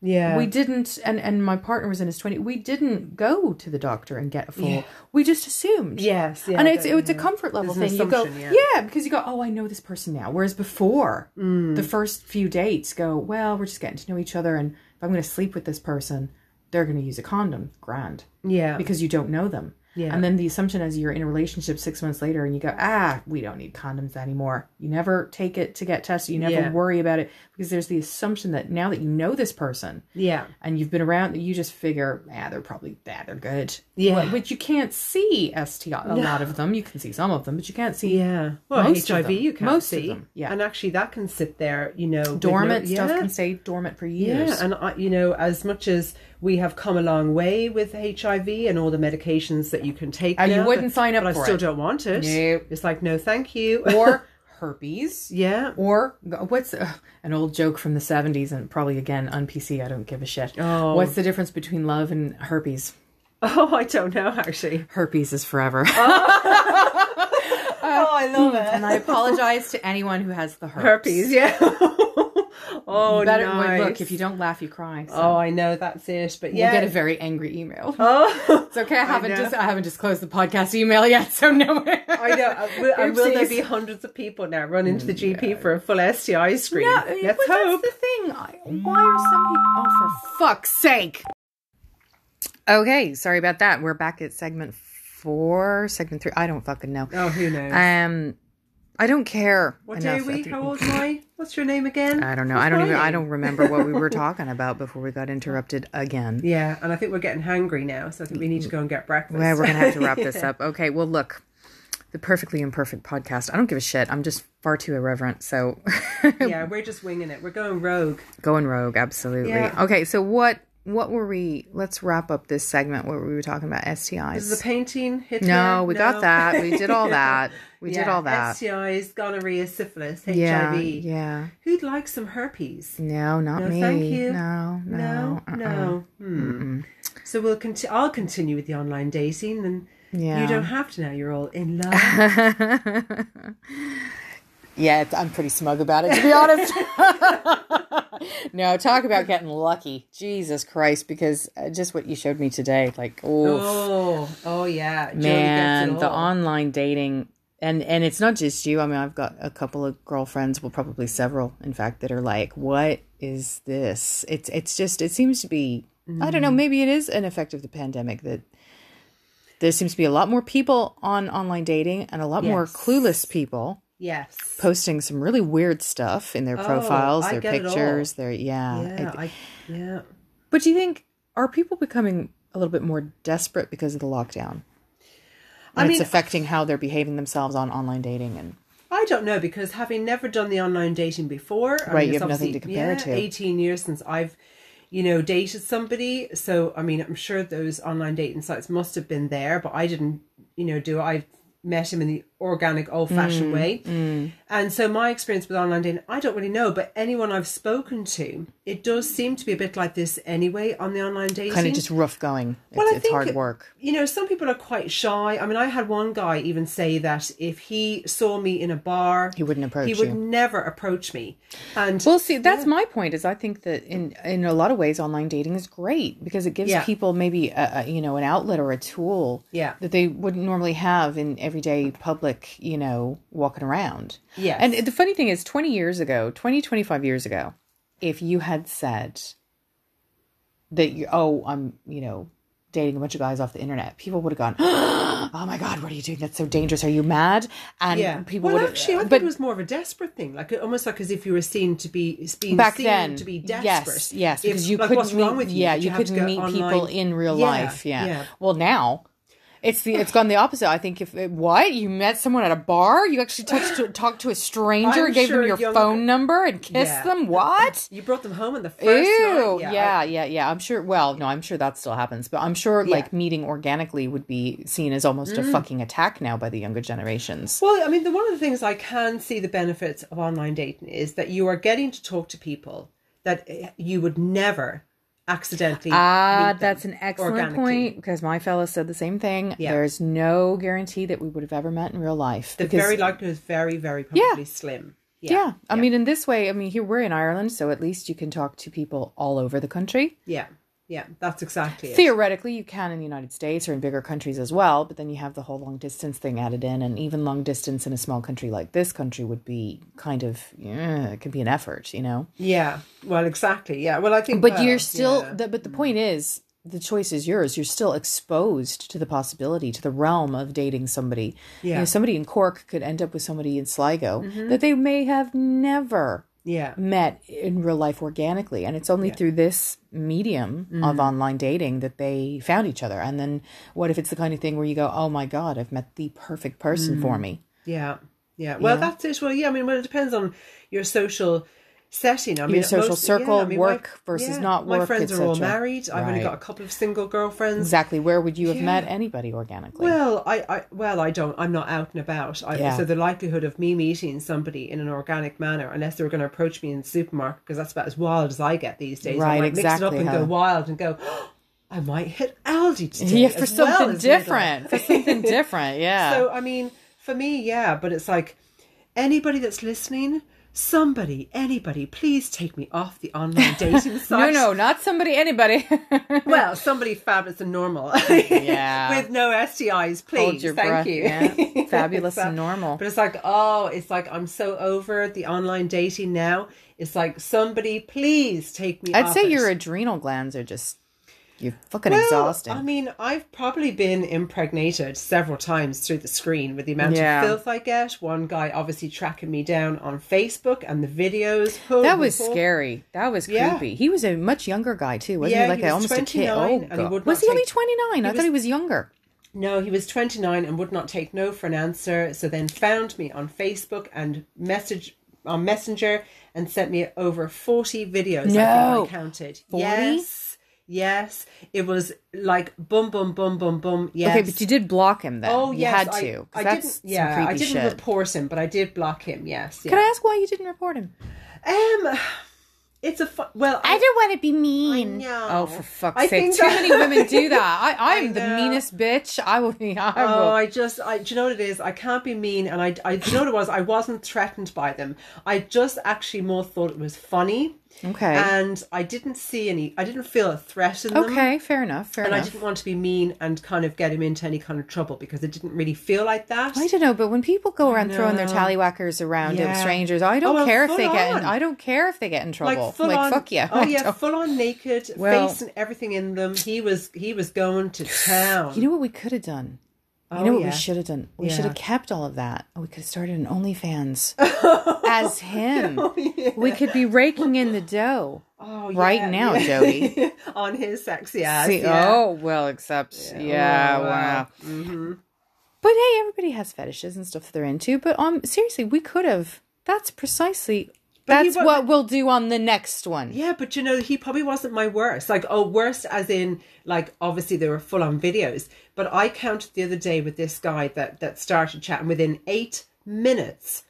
Yeah. we didn't, and, and my partner was in his 20, we didn't go to the doctor and get a full, Yeah. we just assumed. Yes, yeah, and it's it's a comfort level thing. You go, yeah. yeah. because you go, oh, I know this person now. Whereas before, Mm. the first few dates go, well, we're just getting to know each other, and if I'm going to sleep with this person, they're going to use a condom. Grand, yeah. because you don't know them. Yeah. And then the assumption is you're in a relationship six months later and you go, ah, we don't need condoms anymore. You never take it to get tested. You never Yeah. worry about it because there's the assumption that now that you know this person yeah. and you've been around, you just figure, ah, they're probably, ah, they're good. Yeah. But, but you can't see STI, a lot of them. You can see some of them, but you can't see Yeah. Well, Most of HIV them. you can't Most of them, yeah. And actually that can sit there, you know, dormant no- stuff yeah. can stay dormant for years. Yeah, and I, you know, as much as we have come a long way with HIV and all the medications that you can take, And you wouldn't but- sign up but I still it. don't want it. No. It's like no, thank you. [LAUGHS] or herpes. yeah. Or what's uh, an old joke from the 70s and probably again on PC, I don't give a shit. Oh. What's the difference between love and herpes? Oh, I don't know actually. Herpes is forever. oh, [LAUGHS] I love it. and I apologize to anyone who has the herpes. Herpes, yeah. [LAUGHS] oh, no. Better, nice. Look, if you don't laugh, you cry. So Oh, I know that's it. But You'll get a very angry email. [LAUGHS] oh, It's okay. I haven't know. just I haven't disclosed the podcast email yet, so no. [LAUGHS] I know. Uh, Will, and will there be hundreds of people now running to the GP for a full STI screen? No, Let's hope. that's the thing. I- Why are some people? Oh, for fuck's sake! Okay, sorry about that. We're back at segment four, segment three. I don't fucking know. Oh, who knows? Um, I don't care. What day are we? How old [LAUGHS] am I? What's your name again? I don't know. What's I don't even. I don't remember what we were [LAUGHS] talking about before we got interrupted again. [LAUGHS] Yeah, and I think we're getting hungry now, so I think we need to go and get breakfast. Well, we're gonna have to wrap this up. Okay. Well, look, the perfectly imperfect podcast. I don't give a shit. I'm just far too irreverent. So yeah, we're just winging it. We're going rogue. going rogue. Absolutely. Yeah. Okay. So what? What were we? Let's wrap up this segment where we were talking about STIs. Is the painting Hitler? no, we got that. We did all [LAUGHS] that. We did all that. STIs, gonorrhea, syphilis, HIV. Yeah. Yeah. Who'd like some herpes? No, not No, me. thank you. No. No. No, uh-uh. no. Hmm. So we'll conti- I'll continue with the online dating, and Yeah. you don't have to now. You're all in love. [LAUGHS] Yeah, I'm pretty smug about it, to be honest. [LAUGHS] no, talk about getting lucky. Jesus Christ, because uh, just what you showed me today, like, oof, oh, oh yeah, man, the online dating, and and it's not just you. I mean, I've got a couple of girlfriends, well, probably several, in fact, that are like, "What is this?" It's it's just it seems to be. I Mm. don't know. Maybe it is an effect of the pandemic that there seems to be a lot more people on online dating and a lot more clueless people Yes. posting some really weird stuff in their Oh, profiles, I their get it all. pictures, their yeah. Yeah, It- I, yeah. but do you think are people becoming a little bit more desperate because of the lockdown? I And it's mean- affecting how they're behaving themselves on online dating and I don't know because having never done the online dating before, I Right, mean, you it's have nothing to compare it yeah, to. Eighteen years since I've, you know, dated somebody. So I mean, I'm sure those online dating sites must have been there, but I didn't, you know, do I met him in the organic, old Mm, fashioned way. And so my experience with online dating, I don't really know, but anyone I've spoken to, it does seem to be a bit like this anyway on the online dating. kind of just rough going. It's, Well, I it's think hard it- work. You know, some people are quite shy. I mean, I had one guy even say that if he saw me in a bar, He wouldn't approach he would you. never approach me. And Well, see, that's my point. Is I think that in in a lot of ways, online dating is great because it gives Yeah. people maybe a, a you know an outlet or a tool Yeah. that they wouldn't normally have in everyday public you know walking around. Yes. And the funny thing is, twenty years ago, 20, 25 years ago, if you had said that you oh I'm you know dating a bunch of guys off the internet, people would have gone. [GASPS] Oh my God! What are you doing? That's so dangerous. Are you mad? And yeah, people well, would. actually, I think but it was more of a desperate thing, like uh, almost like as if you were seen to be being back seen then to be desperate. yes yes If- because you like, couldn't what's meet, wrong with you? yeah you, couldn't go meet people in real Yeah, life yeah. yeah. well now it's the it's gone the opposite i think if it, what you met someone at a bar you actually touched to, talked to a stranger I'm gave sure them your phone number and kissed Yeah. them what You brought them home in the first Ew, night. yeah, I- yeah, yeah, I'm sure. Well, no, I'm sure that still happens, but I'm sure like meeting organically would be seen as almost Mm. a fucking attack now by the younger generations. Well, I mean, the, one of the things I can see the benefits of online dating is that you are getting to talk to people that eh, you would never accidentally. Ah, that's an excellent point because my fellow said the same thing. Yeah. There's no guarantee that we would have ever met in real life. The because- very likelihood is very, very probably slim. yeah. I mean, in this way, I mean, here we're in Ireland, so at least you can talk to people all over the country. yeah, yeah. That's exactly it. Theoretically, you can in the United States or in bigger countries as well, but then you have the whole long distance thing added in, and even long distance in a small country like this country would be kind of, yeah, it can be an effort, you know? Yeah. Well, exactly. Yeah. Well, I think. But well, you're still, yeah. the, but the point is, the choice is yours. You're still exposed to the possibility, to the realm of dating somebody. Yeah. Mm-hmm. know, somebody in Cork could end up with somebody in Sligo that they may have never Yeah. met in real life organically. And it's only through this medium Mm-hmm. of online dating that they found each other. And then what if it's the kind of thing where you go, oh my God, I've met the perfect person Mm. for me? Yeah. Yeah. Well, that's it. Well, yeah. I mean, well, it depends on your social setting. I mean, social most- circle, I mean, work versus not work. My friends are all married. I've only got a couple of single girlfriends. Exactly. Where would you have met anybody organically? Well, I, I well, I don't. I'm not out and about. I, Yeah. So the likelihood of me meeting somebody in an organic manner, unless they were going to approach me in the supermarket, because that's about as wild as I get these days. Right, I might mix it up and huh? go wild and go. "Oh, [GASPS] I might hit Aldi today. [LAUGHS] yeah, for well something as different. For something different. [LAUGHS] Yeah. So I mean, for me, yeah, but it's like anybody that's listening, somebody, anybody, please take me off the online [LAUGHS] dating sites. no, site. no, not somebody, anybody. [LAUGHS] Well, somebody fabulous and normal. [LAUGHS] Yeah. With no STIs, please. Hold your Thank breath. you. Yeah. Fabulous So- and normal. But it's like, oh, it's like I'm so over the online dating now. It's like somebody, please take me. I'd say it. your adrenal glands are just You're fucking Well, exhausting. I mean, I've probably been impregnated several times through the screen with the amount Yeah. of filth I get. One guy obviously tracking me down on Facebook and the videos. That was scary. That was Yeah. creepy. He was a much younger guy too, wasn't Yeah, he? Like he was almost a kid. Oh, and he God. would was he only twenty nine? I thought he was younger. No, he was 29 and would not take no for an answer. So then found me on Facebook and message on Messenger and sent me over 40 videos. I No. think I counted. 40? Yes. Yes. It was like boom, boom, boom, boom, boom. Yes. Okay, but you did block him then. Oh you yes, had I, to. 'cause I that's didn't. some Yeah, I didn't shit. report him, but I did block him. Yes. Yeah. Can I ask why you didn't report him? Um, it's a fu- well. I, don't want to be mean. know. Oh, for fuck's I sake! think Too that- many women do [LAUGHS] that. I, I'm I the meanest bitch. I will be. I Oh. I just, I, do you know what it is? I can't be mean, and I, I, do you know what it was? I wasn't threatened by them. I just actually more thought it was funny, okay. and I didn't see any. I didn't feel a threat in them. okay. Fair enough. Fair And I didn't want to be mean and kind of get him into any kind of trouble because it didn't really feel like that. I don't know, but when people go around throwing their tallywhackers around Yeah. at strangers, I don't Oh, well, care if they get. In. I don't care if they get in trouble. like full like on, fuck yeah. Oh yeah, full on naked, Well- face and everything in them. He was he was going to [SIGHS] town. You know what we could have done? You Oh, know what yeah. we should have done? We should have kept all of that. We could have started an OnlyFans [LAUGHS] as him. We could be raking in the dough oh, right yeah, now, yeah. Jody. [LAUGHS] on his sexy ass. See, yeah. oh well, except yeah, Oh, wow. Mm-hmm. But hey, everybody has fetishes and stuff that they're into. But um, seriously, we could have. That's precisely. But That's what we'll do on the next one. Yeah, but you know, he probably wasn't my worst. Like, oh, worst as in, like, obviously there were full on videos. But I counted the other day with this guy that that started chatting. Within eight minutes,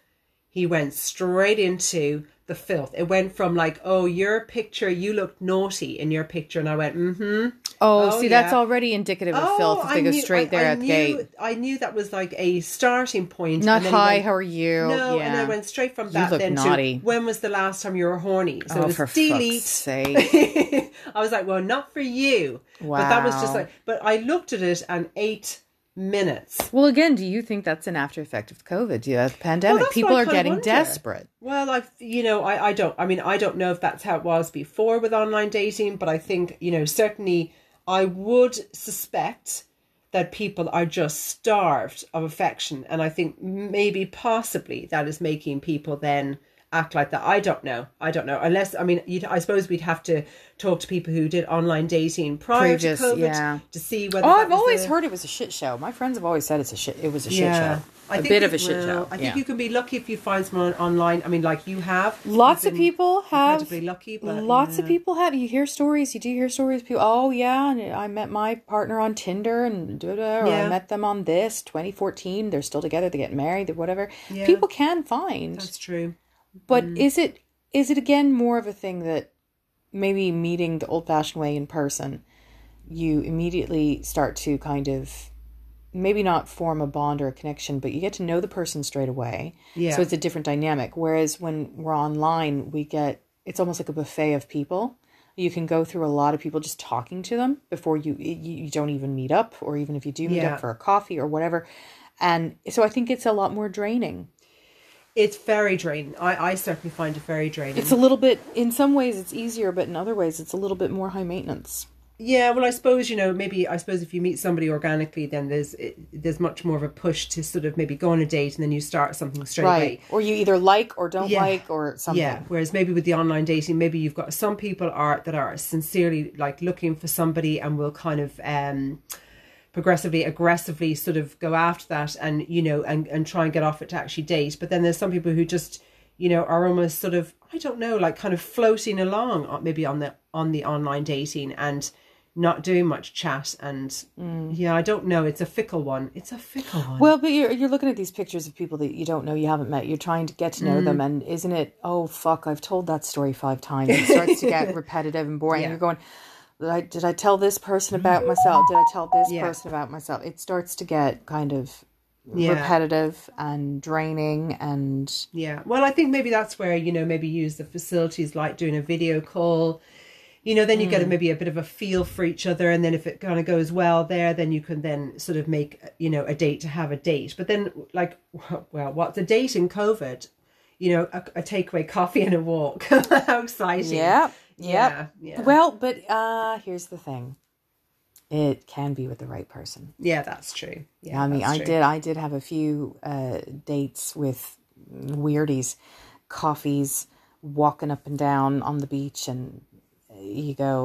he went straight into the filth. It went from like, oh, your picture, you look naughty in your picture, and I went, mm-hmm. Oh, Oh, see, that's already indicative of oh, filth if I they go knew- straight there I at the knew, gate. I knew that was like a starting point. Not hi, went- how are you? No, yeah. and I went straight from that then naughty. to when was the last time you were horny? So oh, it was for delete. fuck's [LAUGHS] sake. I was like, well, not for you. Wow. But that was just like, but I looked at it and eight minutes. Well, again, do you think that's an after effect of COVID? Yeah, the pandemic. that's People are getting wonder. desperate. Well, I've, you know, I, I don't, I mean, I don't know if that's how it was before with online dating, but I think, you know, certainly I would suspect that people are just starved of affection. And I think maybe possibly that is making people then act like that. I don't know. I don't know. Unless, I mean, you'd, I suppose we'd have to talk to people who did online dating prior Previous, to COVID yeah. to see whether Oh, that I've was always the- heard it was a shit show. My friends have always said it's a shit. It was a shit yeah. show. I a bit of a shit well, show. I think yeah. you can be lucky if you find someone online. I mean, like you have. Lots of people have. incredibly lucky, but lots of people have. You hear stories. You do hear stories. People. Oh yeah, and I met my partner on Tinder, and da, da, or I met them on this 2014. They're still together. They get married. They're whatever. Yeah. People can find. That's true. But Mm. is it is it again more of a thing that maybe meeting the old fashioned way in person, you immediately start to kind of maybe not form a bond or a connection, but you get to know the person straight away. Yeah. So it's a different dynamic. Whereas when we're online, we get it's almost like a buffet of people. You can go through a lot of people just talking to them before you you, you don't even meet up, or even if you do meet Yeah. up for a coffee or whatever. And so I think it's a lot more draining. It's very draining. I, I certainly find it very draining. It's a little bit, in some ways, it's easier, but in other ways, it's a little bit more high maintenance. yeah, well, I suppose you know maybe I suppose if you meet somebody organically, then there's it, there's much more of a push to sort of maybe go on a date and then you start something straight away. Or you either like or don't Yeah. like or something. Yeah. Whereas maybe with the online dating, maybe you've got some people are that are sincerely like looking for somebody and will kind of um progressively aggressively sort of go after that and you know and and try and get off it to actually date. But then there's some people who just you know are almost sort of I don't know like kind of floating along maybe on the on the online dating and not doing much chat and yeah I don't know it's a fickle one it's a fickle one Well, but you're, you're looking at these pictures of people that you don't know, you haven't met. You're trying to get to know Mm. them. And isn't it, oh, fuck, I've told that story five times. It starts to get [LAUGHS] repetitive and boring. Yeah. You're going, did I, did I tell this person mm. about myself? Did I tell this Yeah. person about myself? It starts to get kind of Yeah. repetitive and draining and Yeah. Well, I think maybe that's where, you know, maybe use the facilities like doing a video call. You know, then you get a, mm. maybe a bit of a feel for each other. And then if it kind of goes well there, then you can then sort of make, you know, a date to have a date. But then, like, [LAUGHS] well, what's a date in COVID? You know, a, a takeaway coffee and a walk. [LAUGHS] How exciting. Yeah, Yeah. Yeah. Well, but uh here's the thing. it can be with the right person. Yeah, that's true. Yeah, I mean, I true. did. I did have a few uh, dates with weirdies, coffees, walking up and down on the beach, and you go,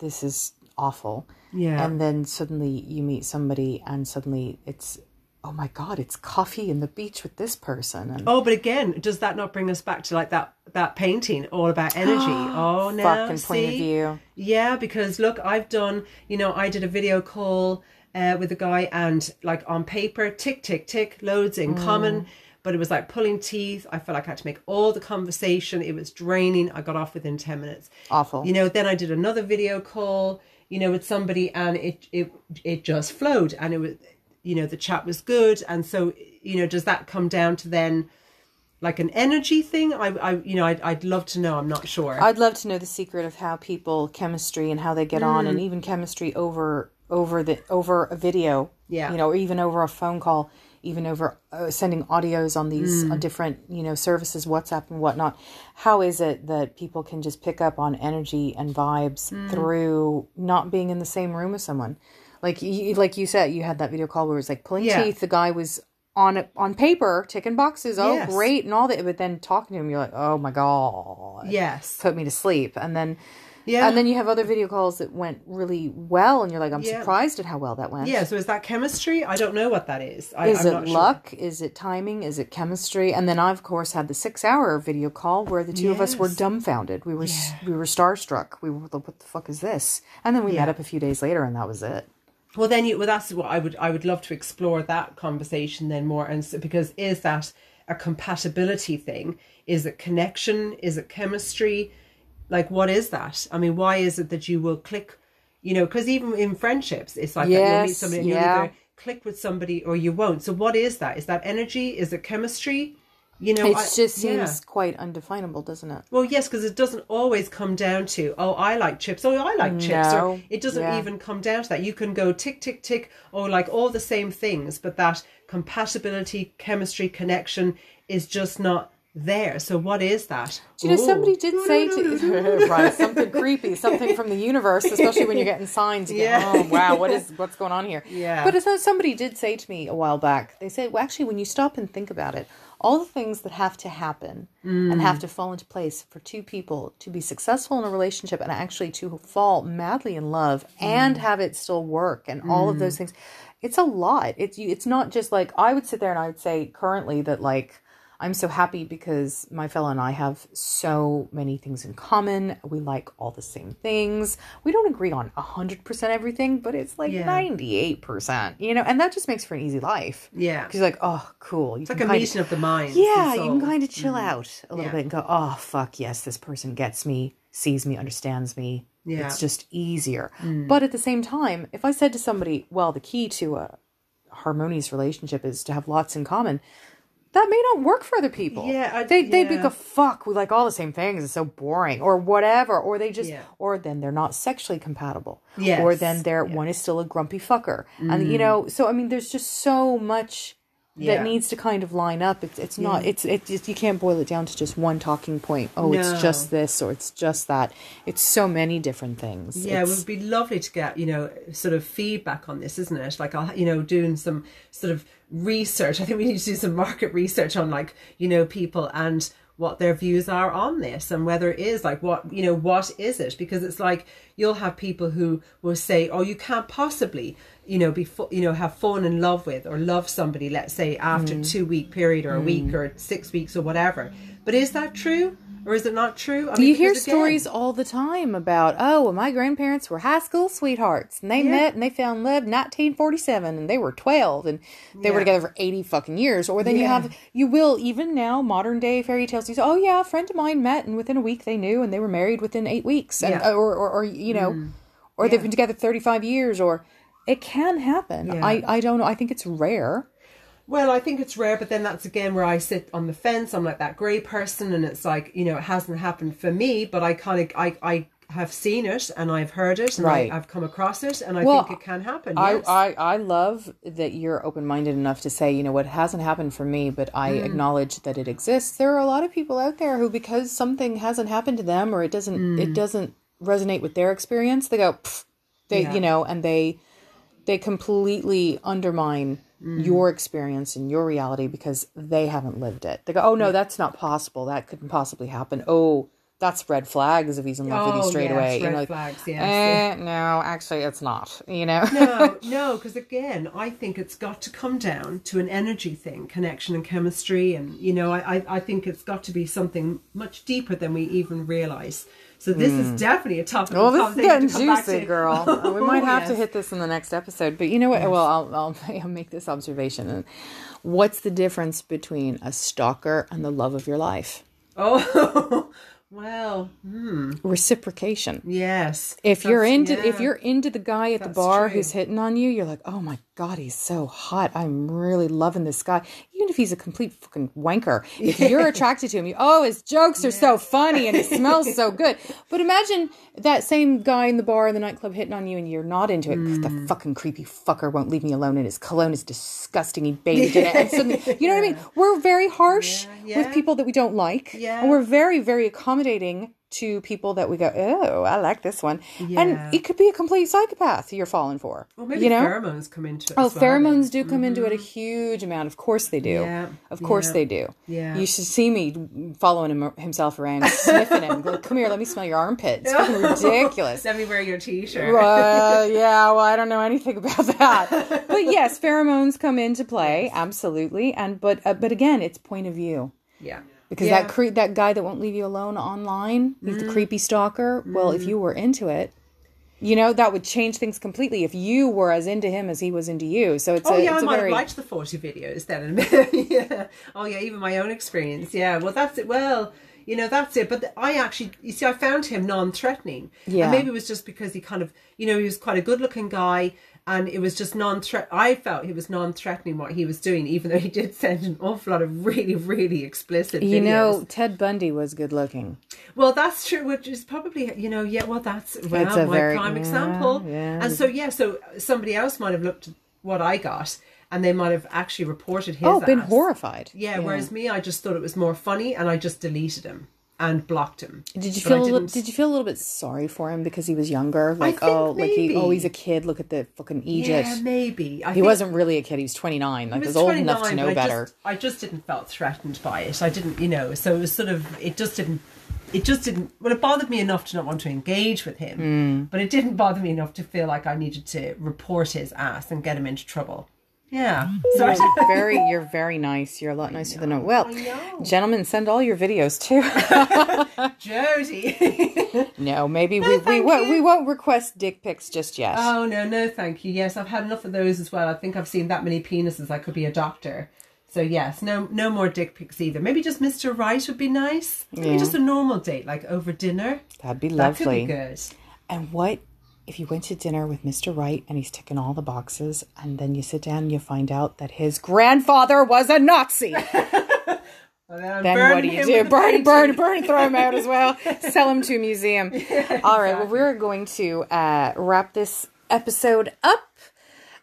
"This is awful." Yeah. And then suddenly you meet somebody, and suddenly it's, "Oh my god, it's coffee in the beach with this person." And Oh, but again, does that not bring us back to like that that painting all about energy? [GASPS] oh, no, fucking point of view. Yeah, because look, I've done. You know, I did a video call uh, with a guy, and like on paper, tick, tick, tick, loads in common. But it was like pulling teeth. I felt like I had to make all the conversation. It was draining. I got off within ten minutes. Awful. You know, then I did another video call. You know, with somebody, and it it it just flowed, and it was, you know, the chat was good, and so you know, does that come down to then? like an energy thing i i you know i'd, I'd love to know i'm not sure I'd love to know the secret of how people chemistry and how they get on, and Mm. even chemistry over over the over a video. Yeah. you know, or even over a phone call, even over uh, sending audios on these Mm. uh, different you know services, WhatsApp and whatnot. How is it that people can just pick up on energy and vibes Mm. through not being in the same room with someone? Like you, like you said, you had that video call where it was like pulling Yeah. teeth. The guy was on on paper ticking boxes. Oh, Yes. great, and all that. But then talking to him, you're like, oh my god yes put me to sleep and then Yeah. and then you have other video calls that went really well and you're like i'm Yeah. surprised at how well that went yeah so is that chemistry i don't know what that is I, is I'm it not sure. luck is it timing is it chemistry and then i of course had the six hour video call where the two of us were dumbfounded we were s we were starstruck we were like what the fuck is this and then we met up a few days later and that was it well then you well that's what i would i would love to explore that conversation then more and so, because is that a compatibility thing? Is it connection? Is it chemistry? Like what is that? I mean why is it that you will click you know because even in friendships it's like that you'll meet Yes, somebody and you'll yeah. either click with somebody or you won't. So what is that? Is that energy? Is it chemistry you know it I- just seems yeah. quite undefinable doesn't it Well, yes, because it doesn't always come down to, oh, I like chips, oh, I like chips. No, Or it doesn't yeah. even come down to that. You can go tick, tick, tick, or like all the same things, but that compatibility, chemistry, connection is just not there. So, what is that? Do you know Ooh. somebody did say to [LAUGHS] right something creepy, something from the universe, especially when you're getting signs. You Yeah. oh wow, what is what's going on here? Yeah. But somebody did say to me a while back. They said, well, actually, when you stop and think about it, all the things that have to happen and have to fall into place for two people to be successful in a relationship and actually to fall madly in love and have it still work and all of those things, it's a lot. it's it's not just like I would sit there and I would say currently that like. I'm so happy because my fellow and I have so many things in common. We like all the same things. We don't agree on 100% everything, but it's like Yeah. 98%, you know, and that just makes for an easy life. Yeah. Because you're like, oh, cool. You It's like a meeting of the mind. yeah, you can kind of chill out a little Yeah. bit and go, oh, fuck, yes, this person gets me, sees me, understands me. Yeah. Mm. It's just easier. But at the same time, if I said to somebody, well, the key to a harmonious relationship is to have lots in common, that may not work for other people. Yeah, I- they they'd be yeah. go fuck. We like all the same things. It's so boring, or whatever. Or they just, Yeah. or then they're not sexually compatible. Yes, Or then they're one is still a grumpy fucker, and you mm. know. So I mean, there's just so much Yeah. that needs to kind of line up. It's it's not it's it it's, you can't boil it down to just one talking point. Oh, No. it's just this or it's just that. It's so many different things. Yeah, it would be lovely to get, you know, sort of feedback on this, isn't it? Like, I'll, you know, doing some sort of research. I think we need to do some market research on, like, you know, people and what their views are on this and whether it is like what you know what is it because it's like you'll have people who will say oh you can't possibly you know be you know have fallen in love with or love somebody let's say after Mm. two week period or a week or six weeks or whatever but is that true or is it not true? I you hear again- stories all the time about oh well, my grandparents were high school sweethearts and they met and they fell in love 1947 and they were 12 and they were together for 80 fucking years. Or then you have you will even now modern day fairy tales you say oh yeah a friend of mine met and within a week they knew and they were married within eight weeks and Yeah. Mm. or, or or you know or they've been together 35 years or it can happen. Yeah. i i don't know. I think it's rare Well, I think it's rare, but then that's again where I sit on the fence. I'm like that grey person, and it's like you know it hasn't happened for me, but I kind of I I have seen it and I've heard it and Right. I, I've come across it, and I Well, think it can happen. I, yes. I, I love that you're open minded enough to say, you know, what hasn't happened for me, but I Mm. acknowledge that it exists. There are a lot of people out there who, because something hasn't happened to them or it doesn't, Mm. it doesn't resonate with their experience, they go, They, Yeah. you know, and they they completely undermine Mm. your experience and your reality because they haven't lived it. They go, "Oh no, that's not possible. That couldn't possibly happen." Oh, that's red flags if he's in love with you Oh, straight yes, away. You red know, like, flags, yes, eh, no, actually, it's not. You know. no, [LAUGHS] no, because again, I think it's got to come down to an energy thing, connection and chemistry, and you know, I, I, I think it's got to be something much deeper than we even realize. So this is hmm. definitely a topic. Well, of this is getting to come back juicy, girl. [LAUGHS] We might have to hit this in the next episode. But you know what? Well, I'll, I'll, [LAUGHS] I'll make this observation. What's the difference between a stalker and the love of your life? Oh, [LAUGHS] well, hmm. Reciprocation. yes. If you're That's- into if you're into the guy at the bar true. who's hitting on you, you're like, oh my god, he's so hot. I'm really loving this guy, even if he's a complete fucking wanker. [LAUGHS] If you're attracted to him, you oh his jokes are so funny and he [LAUGHS] smells so good. But imagine that same guy in the bar in the nightclub hitting on you, and you're not into it. Mm. The fucking creepy fucker won't leave me alone, and his cologne is disgusting. He bathed in it, and [LAUGHS] suddenly, you know what I mean? We're very harsh Yeah, with people that we don't like, Yeah. and we're very very accommodating to people that we go, oh, I like this one, Yeah. and it could be a complete psychopath you're falling for. Well, maybe you know, pheromones come into it. oh, well pheromones do come into it a huge amount. Of course they do. Yeah, Of course yeah, they do. yeah. You should see me following him himself around, sniffing him. Come here, let me smell your armpits. It's [LAUGHS] ridiculous. Let me wear your t-shirt. Uh, [LAUGHS] yeah, well, I don't know anything about that, but [LAUGHS] yes, pheromones come into play, absolutely. And but uh, but again, it's point of view Yeah. Because Yeah. Mm. that cre- that guy that won't leave you alone online, like the creepy stalker. Well, if you were into it, you know that would change things completely. If you were as into him as he was into you, so it's Oh a, yeah, I it's a might very have liked the forty videos then. [LAUGHS] yeah. Oh yeah, even my own experience. Yeah. Well, that's it. Well, you know, that's it. But I actually, you see, I found him non-threatening. Yeah. And maybe it was just because he kind of, you know, he was quite a good-looking guy, and it was just non-threat. I felt he was non-threatening what he was doing, even though he did [LAUGHS] send an awful lot of really, really explicit. You videos. know, Ted Bundy was good looking. Well, that's true, which is probably you know, yeah. Well, that's well It's a my very- prime yeah, example. yeah. And so yeah, so somebody else might have looked at what I got, and they might have actually reported his. Oh, been ass. horrified. Yeah, Whereas me, I just thought it was more funny, and I just deleted him and blocked him. Did you But feel I a little, didn't- you feel a little bit sorry for him because he was younger? Like oh, like he oh he's a kid. Look at the fucking Egypt. Yeah, maybe. I he think wasn't really a kid. He was twenty nine. Like he was, was old enough to know I better. Just, I just didn't felt threatened by it. I didn't, you know. So it was sort of. It just didn't. It just didn't. Well, it bothered me enough to not want to engage with him, Hmm. but it didn't bother me enough to feel like I needed to report his ass and get him into trouble. Yeah. So You're [LAUGHS] very, you're very nice. You're a lot nicer than a well, know. gentlemen. Send all your videos too. [LAUGHS] Jodie. [LAUGHS] no, maybe we we won't we won't request dick pics just yet. oh no, no, thank you. Yes, I've had enough of those as well. I think I've seen that many penises. I could be a doctor. So yes, no, no more dick pics either. Maybe just Mr. Right would be nice. Maybe Yeah. just a normal date, like over dinner. That'd be lovely. That could be good. And what if you went to dinner with Mr. Right and he's ticking all the boxes, and then you sit down and you find out that his grandfather was a Nazi? [LAUGHS] Well, then what do you do? Burn, burn, burn, throw him out as well. [LAUGHS] Sell him to a museum. All right, well, we're going to uh, wrap this episode up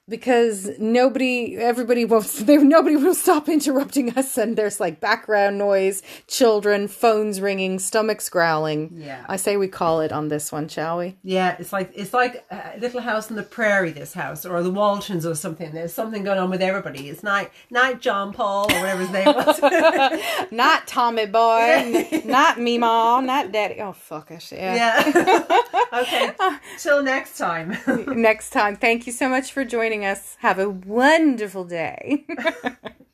because nobody, everybody won't, [LAUGHS] they, nobody will stop interrupting us, and there's like background noise, children, phones ringing, stomachs growling. Yeah. I say we call it on this one, shall we? Yeah, it's like it's like a Little House on the Prairie. This house, or the Waltons, or something. There's something going on with everybody. It's night, night, John Paul, or whatever his name was. [LAUGHS] Not Tommy boy, not me mom, not daddy. Oh fuck it. Yeah. yeah. [LAUGHS] okay. Till next time. Next time. Thank you so much for joining us. Have a wonderful day. [LAUGHS]